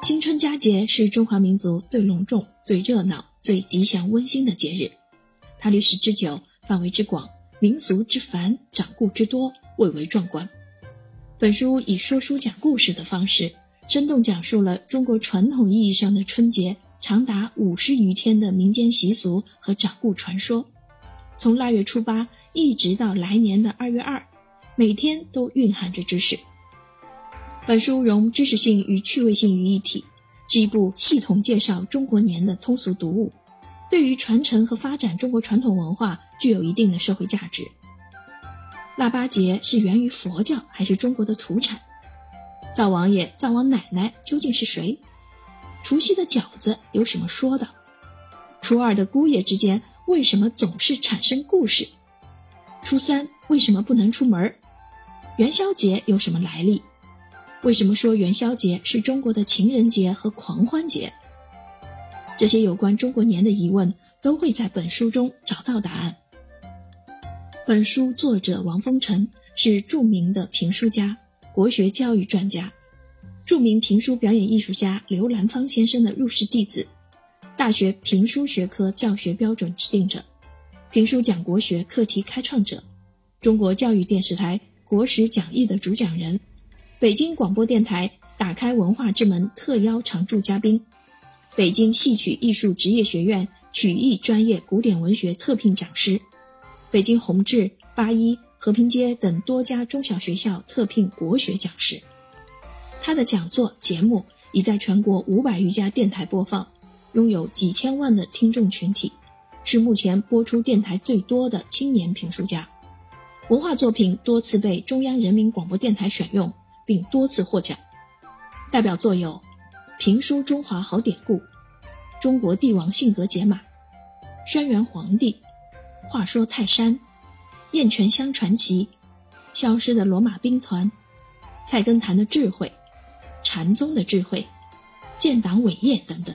新春佳节是中华民族最隆重、最热闹、最吉祥温馨的节日，它历史之久、范围之广、民俗之繁、掌故之多，蔚为壮观。本书以说书讲故事的方式，生动讲述了中国传统意义上的春节长达五十余天的民间习俗和掌故传说，从腊月初八一直到来年的二月二，每天都蕴含着知识。本书融知识性与趣味性于一体，是一部系统介绍中国年的通俗读物，对于传承和发展中国传统文化具有一定的社会价值。腊八节是源于佛教还是中国的土产？灶王爷、灶王奶奶究竟是谁？除夕的饺子有什么说的？初二的姑爷之间为什么总是产生故事？初三为什么不能出门？元宵节有什么来历？为什么说元宵节是中国的情人节和狂欢节？这些有关中国年的疑问都会在本书中找到答案。本书作者王风尘是著名的评书家、国学教育专家，著名评书表演艺术家刘兰芳先生的入室弟子，大学评书学科教学标准制定者，评书讲国学课题开创者，中国教育电视台国史讲义的主讲人。北京广播电台打开文化之门特邀常驻嘉宾，北京戏曲艺术职业学院曲艺专业古典文学特聘讲师，北京弘治、八一、和平街等多家中小学校特聘国学讲师。他的讲座节目已在全国五百余家电台播放，拥有几千万的听众群体，是目前播出电台最多的青年评书家。文化作品多次被中央人民广播电台选用。并多次获奖，代表作有《评书中华好典故》《中国帝王性格解码》《轩辕皇帝》《话说泰山》《雁泉乡传奇》《消失的罗马兵团》《菜根谭的智慧》《禅宗的智慧》《建党伟业》等等。